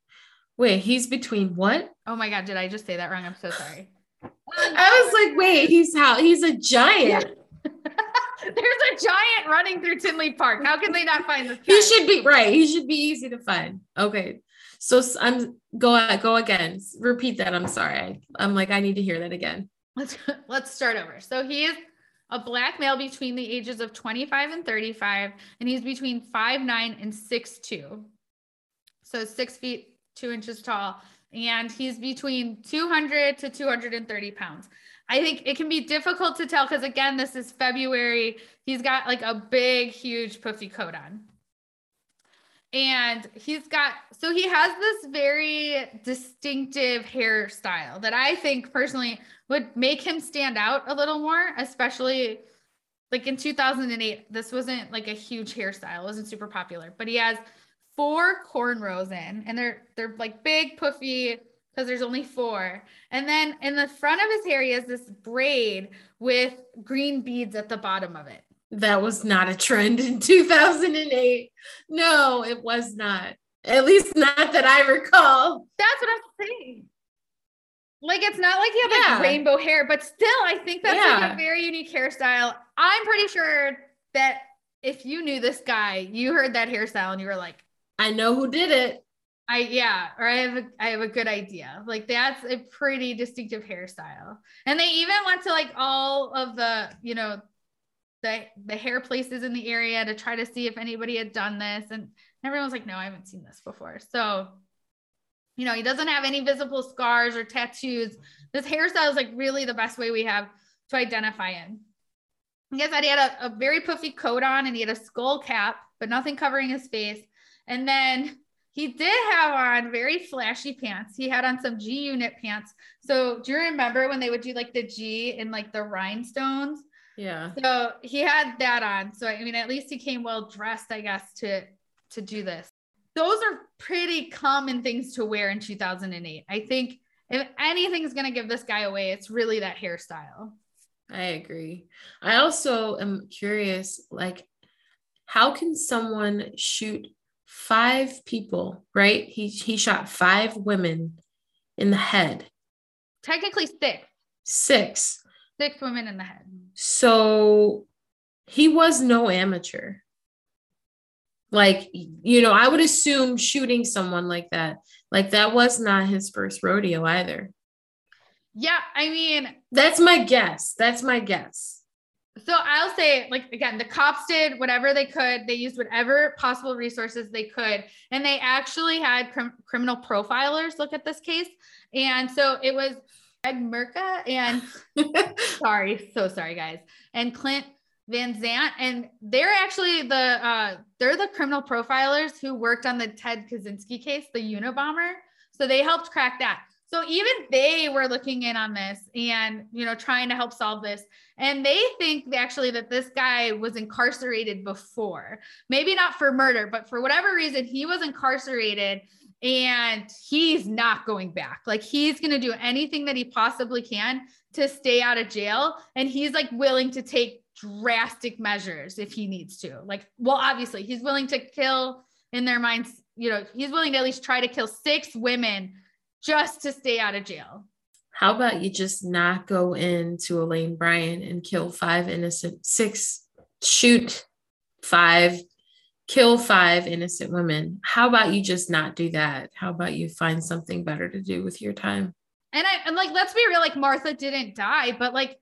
wait, he's between what? Oh my God, did I just say that wrong? I'm so sorry. I was like, wait, he's how he's a giant. There's a giant running through Tinley Park. How can they not find this? Guy? He should be right. He should be easy to find. Okay. So I'm go go again. Repeat that. I'm sorry. I'm like I need to hear that again. Let's let's start over. So he is a black male between the ages of 25 and 35, and he's between 5'9 and 6'2. So six feet, two inches tall, and he's between 200 to 230 pounds. I think it can be difficult to tell because again, this is February. He's got like a big, huge puffy coat on and he's got so he has this very distinctive hairstyle that I think personally would make him stand out a little more, especially like in 2008. This wasn't like a huge hairstyle, wasn't super popular, but he has four cornrows in, and they're they're like big, puffy because there's only four. And then in the front of his hair, he has this braid with green beads at the bottom of it that was not a trend in 2008. No, it was not. At least not that I recall. That's what I'm saying. Like it's not like you have yeah. like rainbow hair, but still, I think that's yeah. like a very unique hairstyle. I'm pretty sure that if you knew this guy, you heard that hairstyle and you were like, I know who did it. I yeah, or I have a I have a good idea. Like that's a pretty distinctive hairstyle. And they even went to like all of the, you know, the the hair places in the area to try to see if anybody had done this and everyone's like no i haven't seen this before so you know he doesn't have any visible scars or tattoos this hairstyle is like really the best way we have to identify him I guess that he had a, a very puffy coat on and he had a skull cap but nothing covering his face and then he did have on very flashy pants. He had on some G unit pants. So do you remember when they would do like the G in like the rhinestones? Yeah. So he had that on. So I mean, at least he came well dressed, I guess, to to do this. Those are pretty common things to wear in 2008. I think if anything's gonna give this guy away, it's really that hairstyle. I agree. I also am curious, like, how can someone shoot five people, right? He he shot five women in the head. Technically six. Six. Six women in the head. So he was no amateur. Like, you know, I would assume shooting someone like that, like that was not his first rodeo either. Yeah, I mean, that's my guess. That's my guess. So I'll say, like, again, the cops did whatever they could. They used whatever possible resources they could. And they actually had crim- criminal profilers look at this case. And so it was Greg Mirka and sorry, so sorry guys, and Clint Van Zandt, and they're actually the uh, they're the criminal profilers who worked on the Ted Kaczynski case, the Unabomber. So they helped crack that. So even they were looking in on this and you know trying to help solve this. And they think actually that this guy was incarcerated before. Maybe not for murder, but for whatever reason he was incarcerated and he's not going back. Like he's going to do anything that he possibly can to stay out of jail and he's like willing to take drastic measures if he needs to. Like well obviously he's willing to kill in their minds, you know, he's willing to at least try to kill six women just to stay out of jail. How about you just not go into a Lane Bryant and kill five innocent six shoot five kill five innocent women. How about you just not do that? How about you find something better to do with your time? And I and like let's be real, like Martha didn't die, but like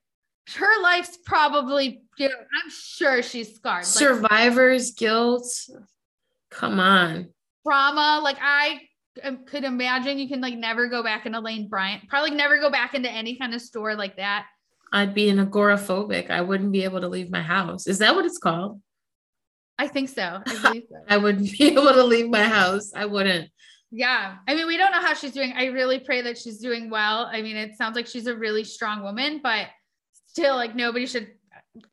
her life's probably you know, I'm sure she's scarred. Survivor's like, guilt. Come on. Trauma. Like I Um, could imagine you can like never go back into Lane Bryant, probably never go back into any kind of store like that. I'd be an agoraphobic. I wouldn't be able to leave my house. Is that what it's called? I think so. I so. I wouldn't be able to leave my house. I wouldn't. Yeah. I mean, we don't know how she's doing. I really pray that she's doing well. I mean, it sounds like she's a really strong woman, but still like nobody should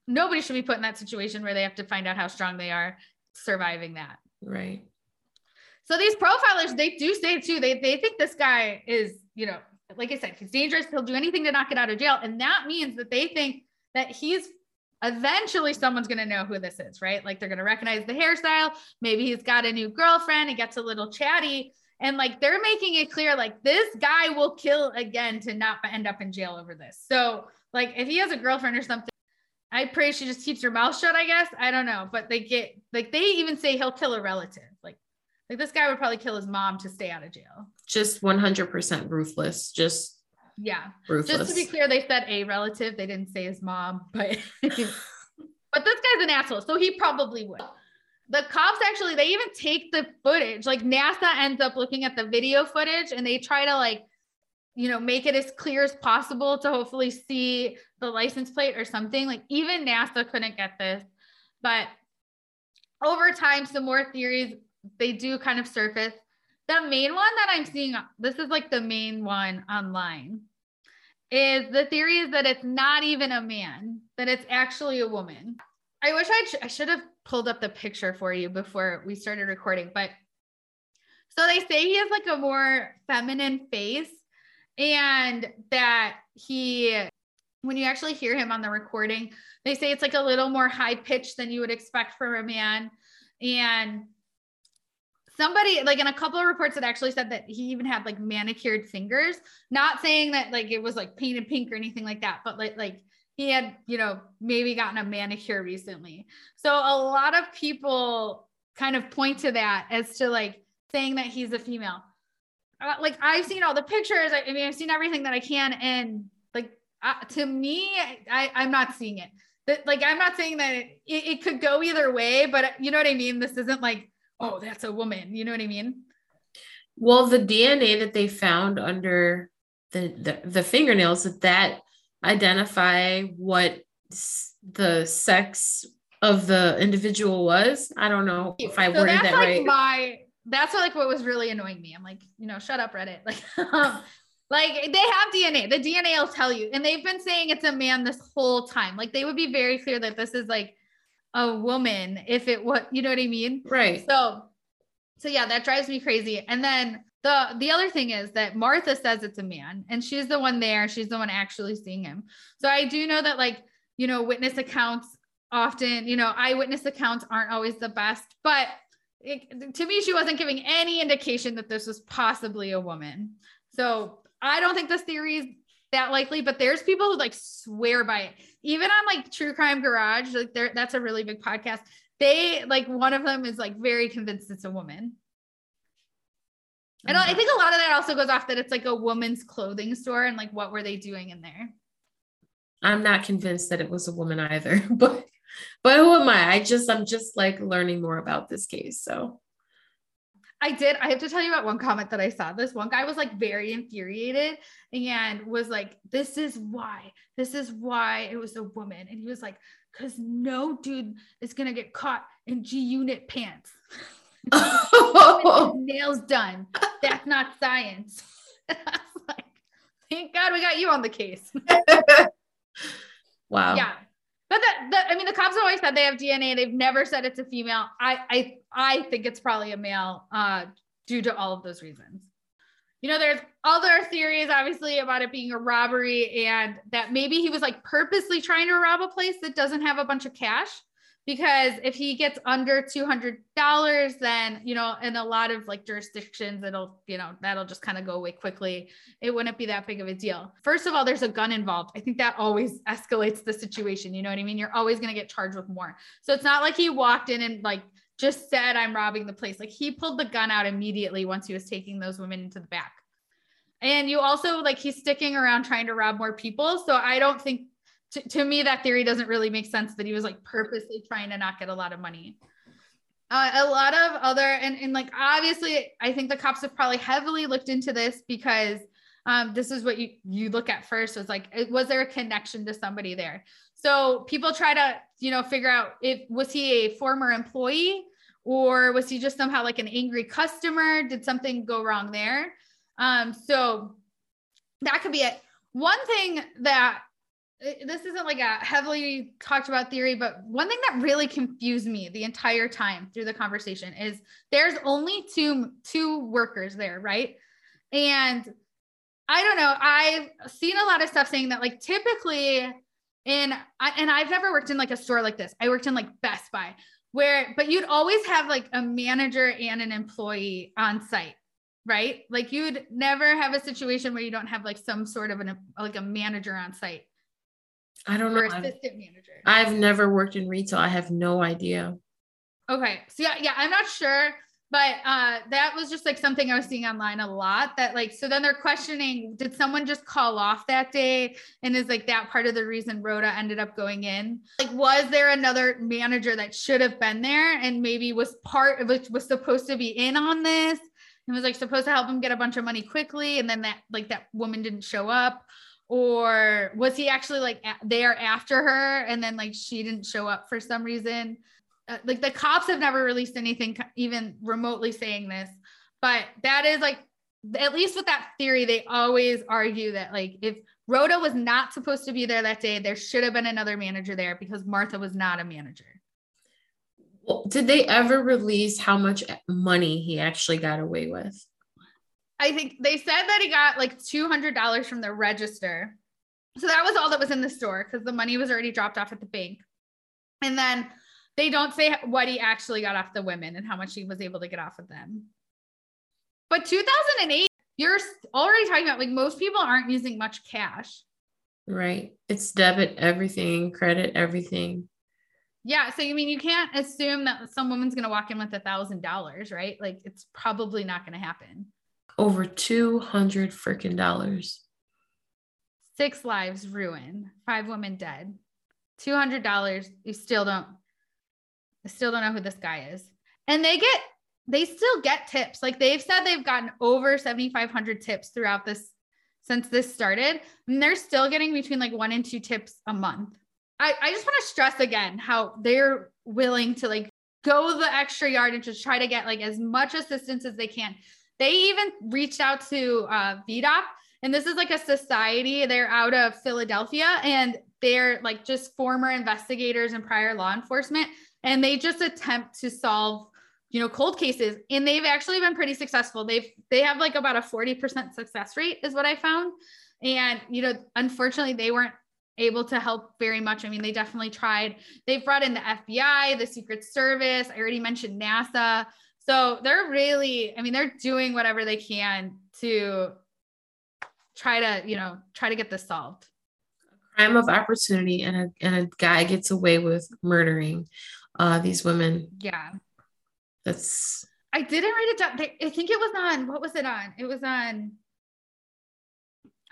nobody should be put in that situation where they have to find out how strong they are surviving that. Right. So these profilers, they do say too, they, they think this guy is, you know, like I said, he's dangerous. He'll do anything to not get out of jail. And that means that they think that he's eventually someone's going to know who this is, right? Like they're going to recognize the hairstyle. Maybe he's got a new girlfriend. He gets a little chatty. And like they're making it clear, like this guy will kill again to not end up in jail over this. So, like, if he has a girlfriend or something, I pray she just keeps her mouth shut, I guess. I don't know. But they get like they even say he'll kill a relative. Like, like this guy would probably kill his mom to stay out of jail. Just 100% ruthless. Just yeah. Ruthless. Just to be clear, they said a relative. They didn't say his mom, but but this guy's an asshole, so he probably would. The cops actually, they even take the footage. Like NASA ends up looking at the video footage and they try to like, you know, make it as clear as possible to hopefully see the license plate or something. Like even NASA couldn't get this. But over time, some more theories they do kind of surface. The main one that I'm seeing, this is like the main one online, is the theory is that it's not even a man, that it's actually a woman. I wish I'd, I should have pulled up the picture for you before we started recording, but so they say he has like a more feminine face and that he, when you actually hear him on the recording, they say it's like a little more high pitched than you would expect from a man. And somebody like in a couple of reports it actually said that he even had like manicured fingers. Not saying that like it was like painted pink or anything like that but like like he had you know maybe gotten a manicure recently. So a lot of people kind of point to that as to like saying that he's a female. Uh, like i've seen all the pictures. I, I, mean i've seen everything that i can and like uh, to me I, i'm not seeing it. That like i'm not saying that it, it could go either way but you know what i mean? This isn't like oh, that's a woman. You know what I mean? Well, the DNA that they found under the the, the fingernails that that identify what the sex of the individual was. I don't know if I so worded that like right. My that's like what was really annoying me. I'm like, you know, shut up, Reddit. Like, um, like they have DNA. The DNA will tell you, and they've been saying it's a man this whole time. Like they would be very clear that this is like a woman if it was, you know what I mean? Right. So, so yeah, that drives me crazy. And then the the other thing is that Martha says it's a man, and she's the one there. She's the one actually seeing him. So I do know that like you know witness accounts often, you know, eyewitness accounts aren't always the best, but it, to me, she wasn't giving any indication that this was possibly a woman. So I don't think this theory is that likely, but there's people who like swear by it. Even on like True Crime Garage, like there that's a really big podcast. They like one of them is like very convinced it's a woman. And I mm-hmm. think a lot of that also goes off that it's like a woman's clothing store and like what were they doing in there? I'm not convinced that it was a woman either, but but who am I? I just I'm just like learning more about this case. So I did. I have to tell you about one comment that I saw. This one guy was like very infuriated and was like, This is why, this is why it was a woman. And he was like, Because no dude is going to get caught in G unit pants. nails done. That's not science. like, Thank God we got you on the case. wow. Yeah. But that, I mean, the cops have always said they have DNA. They've never said it's a female. I, I, I think it's probably a male, uh, due to all of those reasons. You know, there's other theories, obviously, about it being a robbery and that maybe he was like purposely trying to rob a place that doesn't have a bunch of cash because if he gets under $200 then you know in a lot of like jurisdictions it'll you know that'll just kind of go away quickly. It wouldn't be that big of a deal. First of all there's a gun involved. I think that always escalates the situation you know what i mean? You're always going to get charged with more. So it's not like he walked in and like just said i'm robbing the place. Like he pulled the gun out immediately once he was taking those women into the back. And you also like he's sticking around trying to rob more people. So i don't think to, to me, that theory doesn't really make sense that he was like purposely trying to not get a lot of money. Uh, a lot of other, and, and like obviously, I think the cops have probably heavily looked into this because um, this is what you you look at first was like was there a connection to somebody there? So people try to you know figure out if was he a former employee or was he just somehow like an angry customer? Did something go wrong there? Um, so that could be it. One thing that this isn't like a heavily talked about theory, but one thing that really confused me the entire time through the conversation is there's only two two workers there, right? And I don't know. I've seen a lot of stuff saying that like typically in I, and I've never worked in like a store like this. I worked in like Best Buy where but you'd always have like a manager and an employee on site right? Like you'd never have a situation where you don't have like some sort of an like a manager on site. I don't know. assistant I've, manager. I've never worked in retail. I have no idea. Okay. So yeah, yeah, I'm not sure, but uh that was just like something I was seeing online a lot that like so then they're questioning did someone just call off that day and is like that part of the reason Rhoda ended up going in? Like was there another manager that should have been there and maybe was part of was supposed to be in on this and was like supposed to help him get a bunch of money quickly and then that like that woman didn't show up? Or was he actually like there after her and then like she didn't show up for some reason? Uh, like the cops have never released anything even remotely saying this but that is like at least with that theory they always argue that like if rhoda was not supposed to be there that day there should have been another manager there because martha was not a manager. Well, did they ever release how much money he actually got away with I think they said that he got like $200 from the register. So that was all that was in the store because the money was already dropped off at the bank. And then they don't say what he actually got off the women and how much he was able to get off of them. But 2008, you're already talking about like most people aren't using much cash. Right. It's debit everything, credit everything. Yeah. So, you mean, you can't assume that some woman's going to walk in with a thousand dollars, right? Like it's probably not going to happen over 200 freaking dollars. Six lives ruined, five women dead. $200. You still don't, I still don't know who this guy is. And they get, they still get tips. Like they've said they've gotten over 7,500 tips throughout this since this started. And they're still getting between like one and two tips a month. I, I just want to stress again how they're willing to like go the extra yard and just try to get like as much assistance as they can. They even reached out to uh, Vidocq, and this is like a society. They're out of Philadelphia, and they're like just former investigators and prior law enforcement, and they just attempt to solve you know cold cases and they've actually been pretty successful. They've they have like about a 40% success rate is what i found and you know unfortunately they weren't able to help very much. I mean they definitely tried. They've brought in the fbi the secret service. I already mentioned nasa so they're really, I mean, they're doing whatever they can to try to, you know, try to get this solved. A Crime of opportunity, and a and a guy gets away with murdering uh, these women. Yeah, that's. I didn't write it down. I think it was on. What was it on? It was on.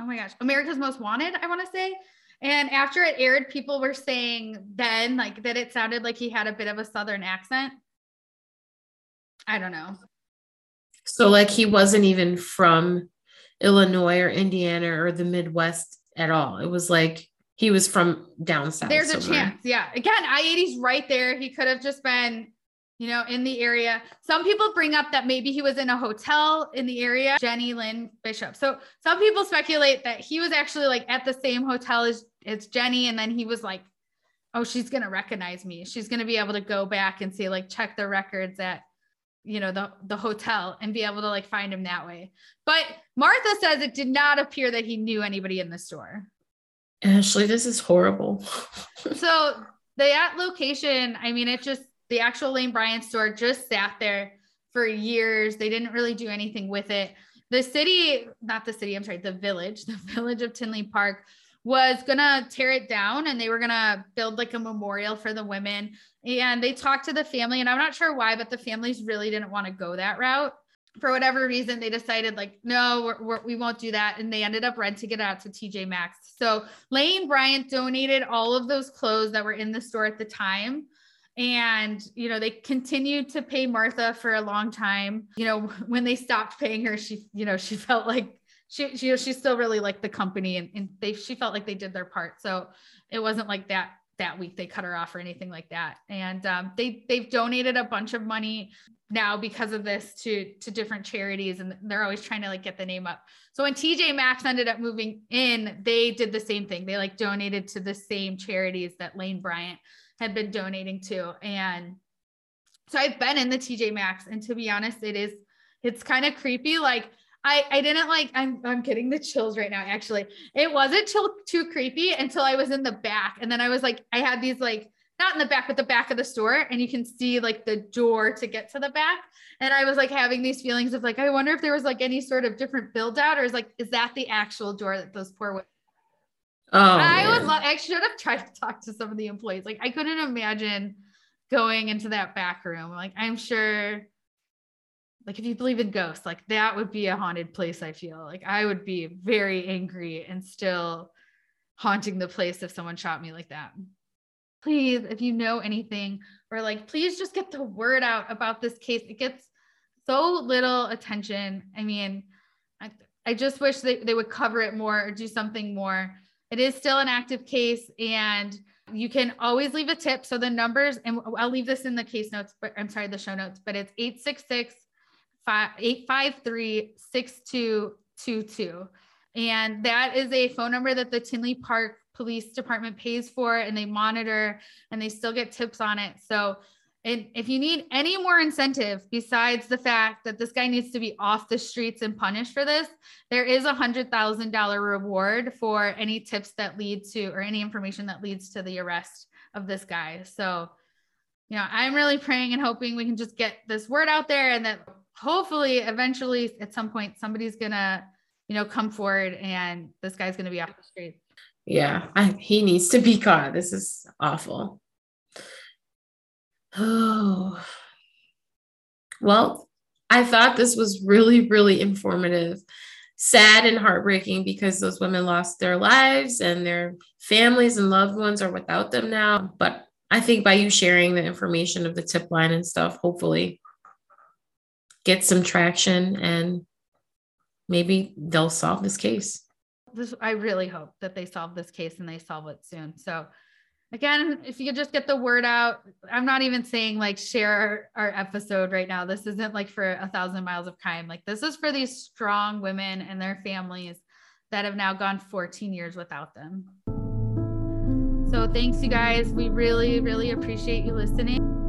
Oh my gosh, America's Most Wanted. I want to say. And after it aired, people were saying then like that it sounded like he had a bit of a southern accent. I don't know. So like he wasn't even from Illinois or Indiana or the Midwest at all. It was like he was from down south. There's somewhere. a chance. Yeah. Again, I-80's right there. He could have just been, you know, in the area. Some people bring up that maybe he was in a hotel in the area, Jenny Lynn Bishop. So some people speculate that he was actually like at the same hotel as, as Jenny. And then he was like, oh, she's going to recognize me. She's going to be able to go back and see, like, check the records at you know the the hotel and be able to like find him that way. But martha says it did not appear that he knew anybody in the store. Ashley this is horrible. So that location i mean it just the actual lane bryant store just sat there for years. They didn't really do anything with it. The city not the city i'm sorry the village the village of tinley park was gonna tear it down and they were gonna build like a memorial for the women. And they talked to the family, and I'm not sure why, but the families really didn't want to go that route. For whatever reason, they decided like, no, we're, we're, we will not do that, and they ended up renting it out to TJ Maxx. So Lane Bryant donated all of those clothes that were in the store at the time and you know they continued to pay martha for a long time you know when they stopped paying her she you know she felt like she she she still really liked the company and, and they she felt like they did their part. So it wasn't like that that week they cut her off or anything like that. And um, they they've donated a bunch of money now because of this to to different charities and they're always trying to like get the name up. So when TJ Maxx ended up moving in, they did the same thing. They like donated to the same charities that Lane Bryant had been donating to and so I've been in the TJ Maxx and to be honest it is it's kind of creepy like I, I didn't like I'm I'm getting the chills right now actually. It wasn't too, too creepy until I was in the back and then I was like I had these like not in the back but the back of the store and you can see like the door to get to the back and I was like having these feelings of like I wonder if there was like any sort of different build out or is like is that the actual door that those poor women Oh, I man. would love, I should have tried to talk to some of the employees. Like, I couldn't imagine going into that back room. Like, I'm sure like if you believe in ghosts like that would be a haunted place i feel. Like i would be very angry and still haunting the place if someone shot me like that. Please if you know anything or like please just get the word out about this case. It gets so little attention. I mean i, I just wish they, they would cover it more or do something more. It is still an active case and you can always leave a tip. So the numbers and i'll leave this in the case notes but i'm sorry the show notes but it's 866 853 6222. And that is a phone number that the Tinley Park Police Department pays for and they monitor and they still get tips on it. So, and if you need any more incentive besides the fact that this guy needs to be off the streets and punished for this, there is a hundred thousand dollar reward for any tips that lead to or any information that leads to the arrest of this guy. So, you know, I'm really praying and hoping we can just get this word out there and that hopefully eventually at some point somebody's gonna you know come forward and this guy's gonna be off the street. Yeah I, he needs to be caught. This is awful. Oh well i thought this was really really informative. Sad and heartbreaking because those women lost their lives and their families and loved ones are without them now but i think by you sharing the information of the tip line and stuff hopefully get some traction and maybe they'll solve this case. This, I really hope that they solve this case and they solve it soon. So, again, if you could just get the word out, I'm not even saying like share our, our episode right now. This isn't like for a thousand miles of crime. Like, this is for these strong women and their families that have now gone 14 years without them. Thanks, you guys. We really, really appreciate you listening.